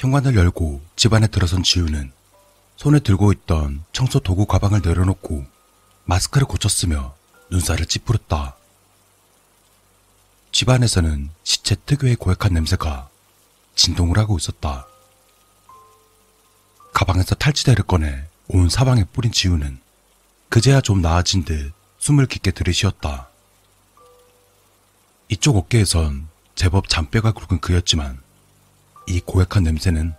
현관을 열고 집 안에 들어선 지우는 손에 들고 있던 청소 도구 가방을 내려놓고 마스크를 고쳤으며 눈살을 찌푸렸다. 집 안에서는 시체 특유의 고약한 냄새가 진동을 하고 있었다. 가방에서 탈취대를 꺼내 온 사방에 뿌린 지우는 그제야 좀 나아진 듯 숨을 깊게 들이쉬었다. 이쪽 어깨에선 제법 잔뼈가 굵은 그였지만 이 고약한 냄새는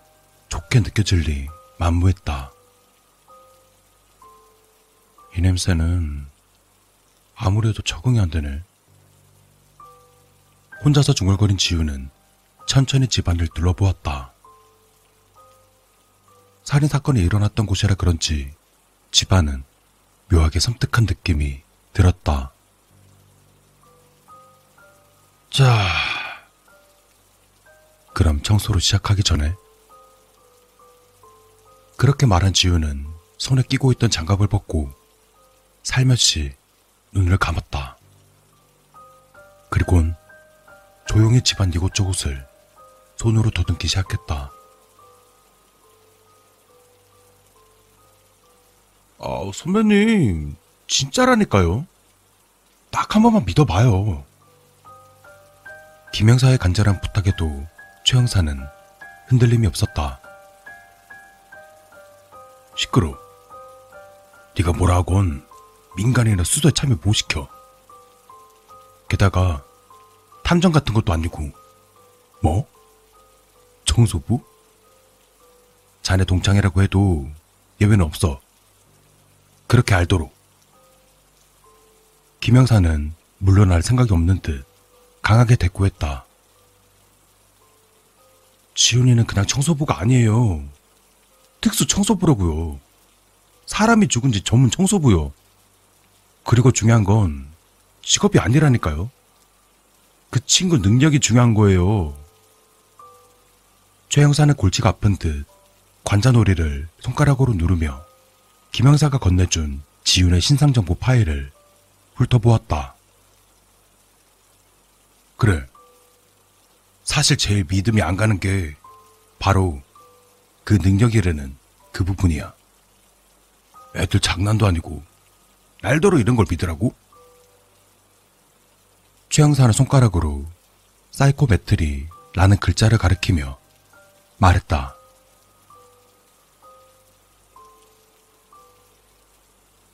좋게 느껴질 리 만무했다. 이 냄새는 아무래도 적응이 안 되네. 혼자서 중얼거린 지우는 천천히 집안을 둘러보았다. 살인 사건이 일어났던 곳이라 그런지 집안은 묘하게 섬뜩한 느낌이 들었다. 자, 그럼 청소를 시작하기 전에 그렇게 말한 지우는 손에 끼고 있던 장갑을 벗고 살며시 눈을 감았다. 그리곤 조용히 집안 이곳저곳을 손으로 더듬기 시작했다. 아, 선배님, 진짜라니까요. 딱 한 번만 믿어봐요. 김영사의 간절한 부탁에도 최 형사는 흔들림이 없었다. 시끄러. 네가 뭐라 하건 민간인이나 수사에 참여 못 시켜. 게다가 탐정 같은 것도 아니고 뭐? 청소부? 자네 동창이라고 해도 예외는 없어. 그렇게 알도록. 김영사는 물러날 생각이 없는 듯 강하게 대꾸했다. 지훈이는 그냥 청소부가 아니에요. 특수 청소부라고요. 사람이 죽은지 전문 청소부요. 그리고 중요한 건 직업이 아니라니까요. 그 친구 능력이 중요한 거예요. 최 형사는 골치가 아픈 듯 관자놀이를 손가락으로 누르며 김영사가 건네준 지훈의 신상정보 파일을 훑어보았다. 그래. 사실 제일 믿음이 안 가는 게 바로 그 능력이라는 그 부분이야. 애들 장난도 아니고 날더러 이런 걸 믿으라고? 최영사는 손가락으로 사이코메트리라는 글자를 가리키며 말했다.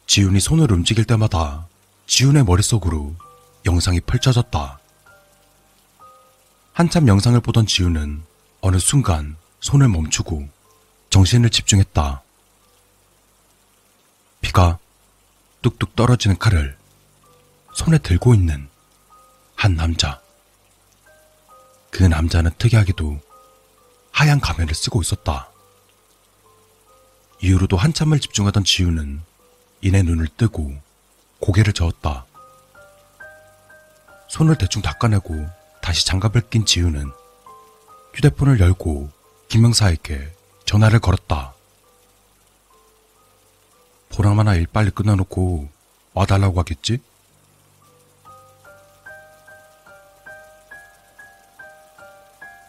지훈이 손을 움직일 때마다 지훈의 머릿속으로 영상이 펼쳐졌다. 한참 영상을 보던 지훈은 어느 순간 손을 멈추고 정신을 집중했다. 비가 뚝뚝 떨어지는 칼을 손에 들고 있는 한 남자. 그 남자는 특이하게도 하얀 가면을 쓰고 있었다. 이후로도 한참을 집중하던 지우는 이내 눈을 뜨고 고개를 저었다. 손을 대충 닦아내고 다시 장갑을 낀 지우는 휴대폰을 열고 김명사에게 전화를 걸었다. 보나마나 일 빨리 끝나놓고 와달라고 하겠지?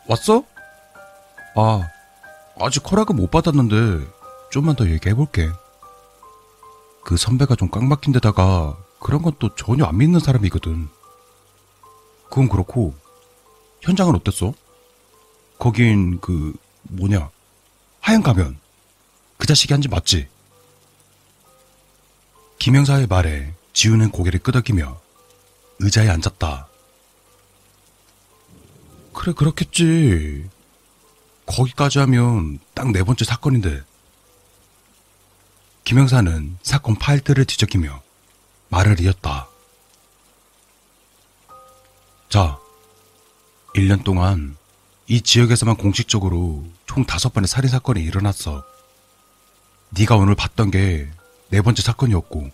왔어? 아, 아직 허락은 못 받았는데 좀만 더 얘기해볼게. 그 선배가 좀 깡막힌 데다가 그런 건 또 전혀 안 믿는 사람이거든. 그건 그렇고 현장은 어땠어? 거긴 그 뭐냐 하얀 가면 그 자식이 한 짓 맞지? 김영사의 말에 지우는 고개를 끄덕이며 의자에 앉았다. 그래 그렇겠지. 거기까지 하면 딱 네 번째 사건인데. 김영사는 사건 파일들을 뒤적이며 말을 이었다. 자, 1년 동안 이 지역에서만 공식적으로 총 다섯 번의 살인 사건이 일어났어. 네가 오늘 봤던 게 네 번째 사건이었고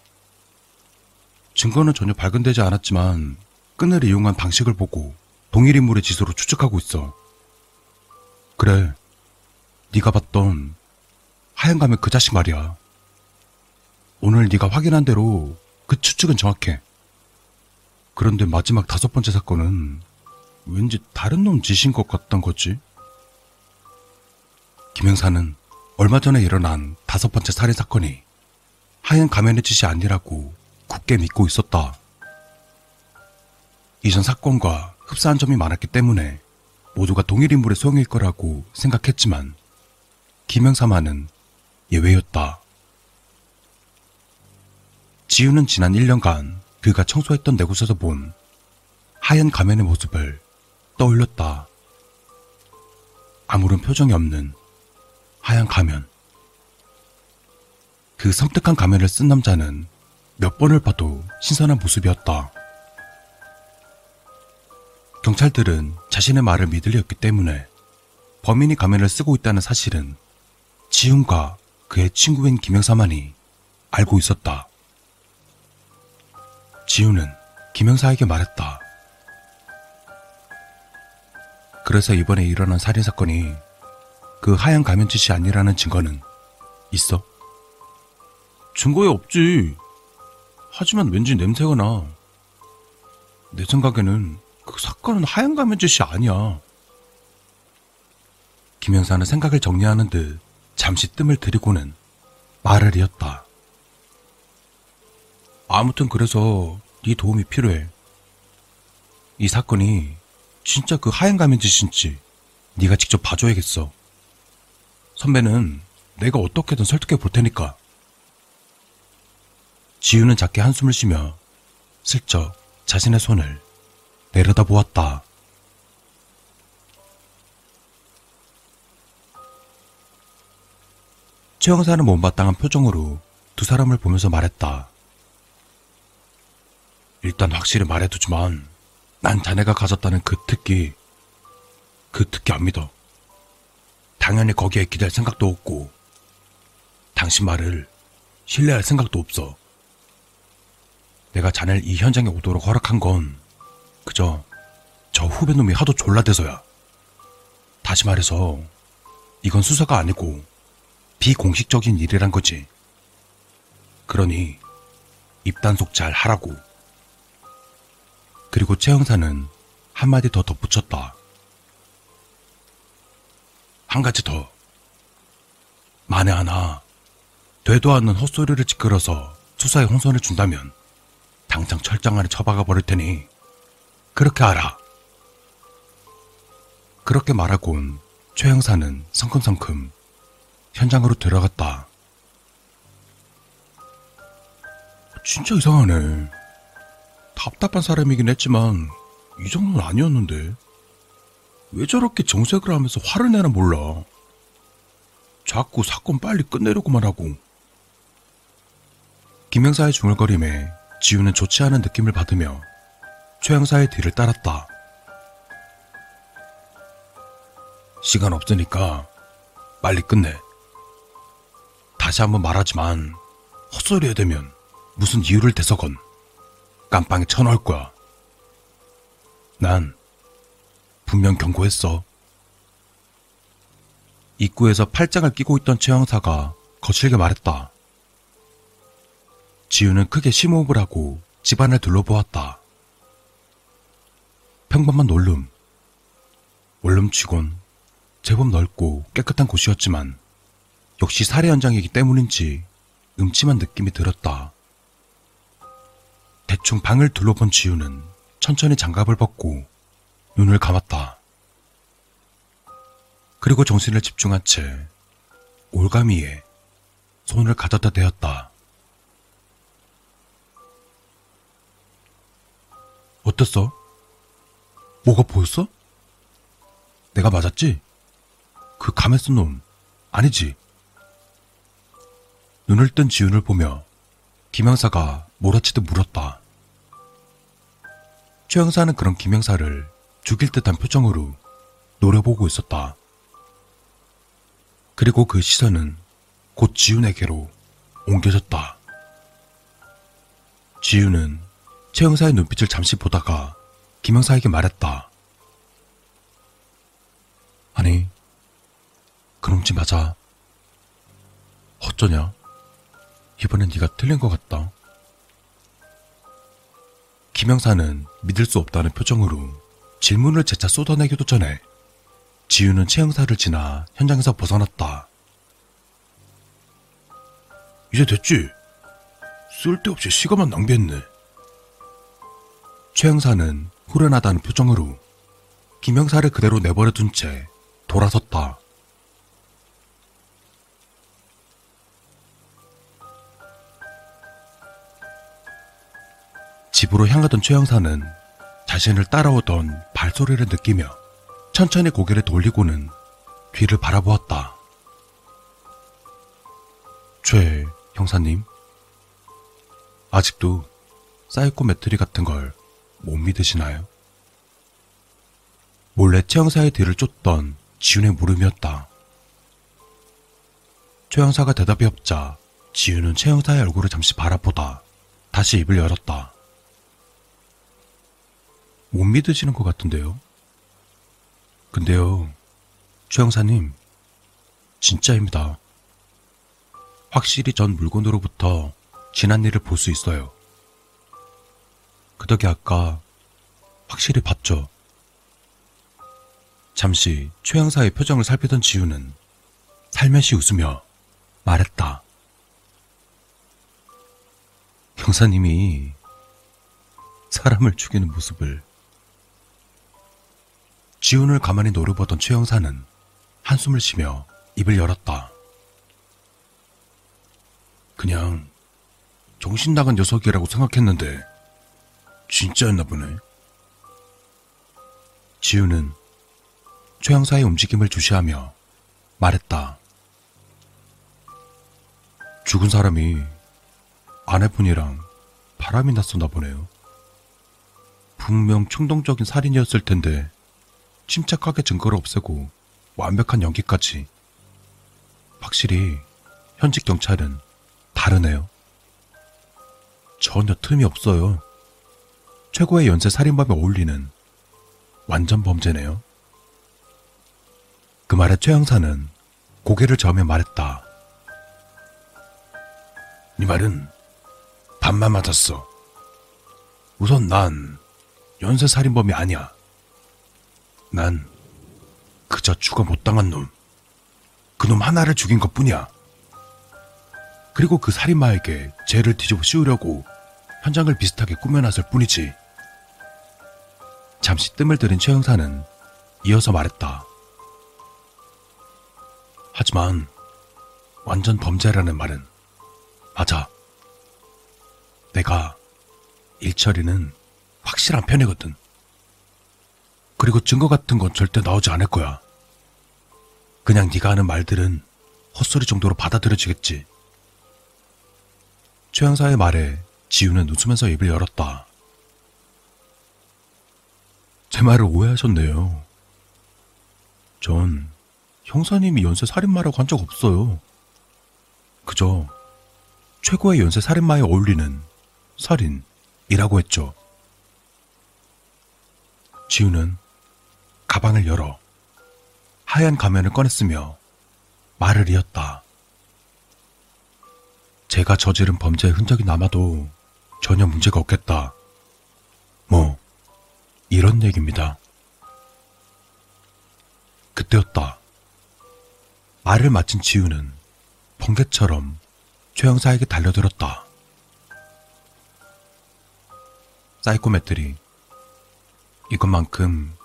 증거는 전혀 발견되지 않았지만 끈을 이용한 방식을 보고 동일 인물의 지수로 추측하고 있어. 그래, 네가 봤던 하얀 가면 그 자식 말이야. 오늘 네가 확인한 대로 그 추측은 정확해. 그런데 마지막 다섯 번째 사건은 왠지 다른 놈 짓인 것 같단 거지. 김영사는 얼마 전에 일어난 다섯 번째 살인 사건이 하얀 가면의 짓이 아니라고 굳게 믿고 있었다. 이전 사건과 흡사한 점이 많았기 때문에 모두가 동일 인물의 소형일 거라고 생각했지만 김영사만은 예외였다. 지우는 지난 1년간 그가 청소했던 내 곳에서 본 하얀 가면의 모습을 떠올렸다. 아무런 표정이 없는 하얀 가면. 그 섬뜩한 가면을 쓴 남자는 몇 번을 봐도 신선한 모습이었다. 경찰들은 자신의 말을 믿으려었기 때문에 범인이 가면을 쓰고 있다는 사실은 지훈과 그의 친구인 김영사만이 알고 있었다. 지훈은 김영사에게 말했다. 그래서 이번에 일어난 살인사건이 그 하얀 가면 짓이 아니라는 증거는 있어? 증거에 없지. 하지만 왠지 냄새가 나. 내 생각에는 그 사건은 하얀 가면 짓이 아니야. 김영사는 생각을 정리하는 듯 잠시 뜸을 들이고는 말을 이었다. 아무튼 그래서 네 도움이 필요해. 이 사건이 진짜 그 하얀 가면 짓인지 네가 직접 봐줘야겠어. 선배는 내가 어떻게든 설득해 볼 테니까. 지우는 작게 한숨을 쉬며 슬쩍 자신의 손을 내려다 보았다. 최영사는 못마땅한 표정으로 두 사람을 보면서 말했다. 일단 확실히 말해두지만 난 자네가 가졌다는 그 특기, 그 특기 안 믿어. 당연히 거기에 기댈 생각도 없고, 당신 말을 신뢰할 생각도 없어. 내가 자네를 이 현장에 오도록 허락한 건 그저 저 후배놈이 하도 졸라대서야. 다시 말해서 이건 수사가 아니고 비공식적인 일이란 거지. 그러니 입단속 잘 하라고. 그리고 최 형사는 한마디 더 덧붙였다. 한 가지 더. 만에 하나 되도 않는 헛소리를 찌끄러서 수사에 혼선을 준다면 당장 철장 안에 처박아 버릴 테니 그렇게 알아. 그렇게 말하곤 최 형사는 성큼성큼 현장으로 들어갔다. 진짜 이상하네. 답답한 사람이긴 했지만 이 정도는 아니었는데 왜 저렇게 정색을 하면서 화를 내나 몰라. 자꾸 사건 빨리 끝내려고만 하고. 김영사의 중얼거림에 지우는 좋지 않은 느낌을 받으며 최영사의 뒤를 따랐다. 시간 없으니까 빨리 끝내. 다시 한번 말하지만 헛소리 해대면 무슨 이유를 대서건 깜빵에 쳐넣을 거야. 난 분명 경고했어. 입구에서 팔짱을 끼고 있던 최 형사가 거칠게 말했다. 지우는 크게 심호흡을 하고 집안을 둘러보았다. 평범한 원룸. 원룸치곤 제법 넓고 깨끗한 곳이었지만 역시 살해 현장이기 때문인지 음침한 느낌이 들었다. 대충 방을 둘러본 지우는 천천히 장갑을 벗고 눈을 감았다. 그리고 정신을 집중한 채 올가미에 손을 가져다 대었다. 어땠어? 뭐가 보였어? 내가 맞았지? 그 감에 쓴 놈, 아니지? 눈을 뜬 지훈을 보며 김영사가 몰아치듯 물었다. 최 형사는 그런 김영사를 죽일 듯한 표정으로 노려보고 있었다. 그리고 그 시선은 곧 지훈에게로 옮겨졌다. 지훈은 최 형사의 눈빛을 잠시 보다가 김 형사에게 말했다. 아니, 그놈지 맞아. 어쩌냐? 이번엔 네가 틀린 것 같다. 김영사는 믿을 수 없다는 표정으로 질문을 재차 쏟아내기도 전에 지우는 최 형사를 지나 현장에서 벗어났다. 이제 됐지? 쓸데없이 시간만 낭비했네. 최 형사는 후련하다는 표정으로 김 형사를 그대로 내버려둔 채 돌아섰다. 집으로 향하던 최 형사는 자신을 따라오던 발소리를 느끼며 천천히 고개를 돌리고는 뒤를 바라보았다. 최 형사님, 아직도 psychometry 같은 걸 못 믿으시나요? 몰래 최 형사의 뒤를 쫓던 지훈의 물음이었다. 최 형사가 대답이 없자 지훈은 최 형사의 얼굴을 잠시 바라보다 다시 입을 열었다. 못 믿으시는 것 같은데요? 근데요, 최 형사님, 진짜입니다. 확실히 전 물건으로부터 지난 일을 볼 수 있어요. 그 덕에 아까 확실히 봤죠. 잠시 최 형사의 표정을 살피던 지우는 살며시 웃으며 말했다. 형사님이 사람을 죽이는 모습을 지훈을 가만히 노려보던 최 형사는 한숨을 쉬며 입을 열었다. 그냥 정신 나간 녀석이라고 생각했는데 진짜였나 보네. 지우는 최 형사의 움직임을 주시하며 말했다. 죽은 사람이 아내분이랑 바람이 났었나 보네요. 분명 충동적인 살인이었을 텐데 침착하게 증거를 없애고 완벽한 연기까지. 확실히 현직 경찰은 다르네요. 전혀 틈이 없어요. 최고의 연쇄 살인범에 어울리는 완전 범죄네요. 그 말에 최 형사는 고개를 저으며 말했다. 네 말은 반만 맞았어. 우선 난 연쇄 살인범이 아니야. 난 그저 죽어 못 당한 놈. 그 놈 하나를 죽인 것 뿐이야. 그리고 그 살인마에게 죄를 뒤집어 씌우려고 현장을 비슷하게 꾸며놨을 뿐이지. 잠시 뜸을 들인 최 형사는 이어서 말했다. 하지만 완전 범죄라는 말은 맞아. 내가 일처리는 확실한 편이거든. 그리고 증거 같은 건 절대 나오지 않을 거야. 그냥 네가 하는 말들은 헛소리 정도로 받아들여지겠지. 최 형사의 말에 지우는 웃으면서 입을 열었다. 제 말을 오해하셨네요. 전 형사님이 연쇄 살인마라고 한 적 없어요. 그저 최고의 연쇄 살인마에 어울리는 살인이라고 했죠. 지우는 가방을 열어 하얀 가면을 꺼냈으며 말을 이었다. 제가 저지른 범죄의 흔적이 남아도 전혀 문제가 없겠다. 뭐, 이런 얘기입니다. 그때였다. 말을 마친 지우는 번개처럼 최 형사에게 달려들었다. psychometry. 이것만큼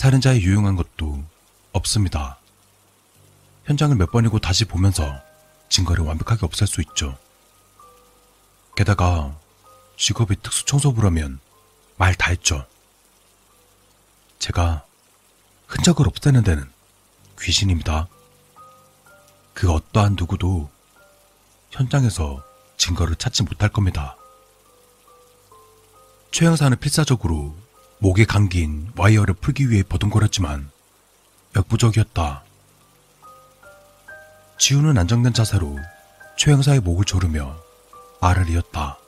살인자에 유용한 것도 없습니다. 현장을 몇 번이고 다시 보면서 증거를 완벽하게 없앨 수 있죠. 게다가 직업이 특수청소부라면 말 다 했죠. 제가 흔적을 없애는 데는 귀신입니다. 그 어떠한 누구도 현장에서 증거를 찾지 못할 겁니다. 최 형사는 필사적으로 목에 감긴 와이어를 풀기 위해 버둥거렸지만 역부족이었다. 지우는 안정된 자세로 최 형사의 목을 조르며 말을 이었다.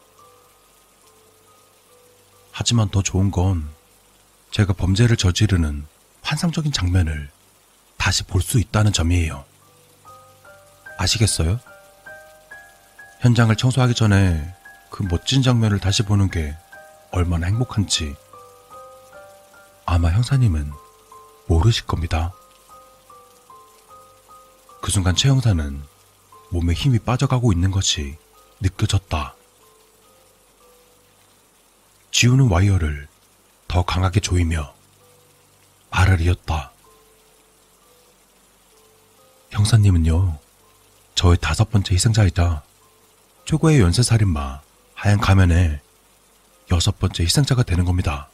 하지만 더 좋은 건 제가 범죄를 저지르는 환상적인 장면을 다시 볼 수 있다는 점이에요. 아시겠어요? 현장을 청소하기 전에 그 멋진 장면을 다시 보는 게 얼마나 행복한지 아마 형사님은 모르실 겁니다. 그 순간 최 형사는 몸에 힘이 빠져가고 있는 것이 느껴졌다. 지우는 와이어를 더 강하게 조이며 말을 이었다. 형사님은요, 저의 다섯 번째 희생자이자 최고의 연쇄살인마 하얀 가면의 여섯 번째 희생자가 되는 겁니다.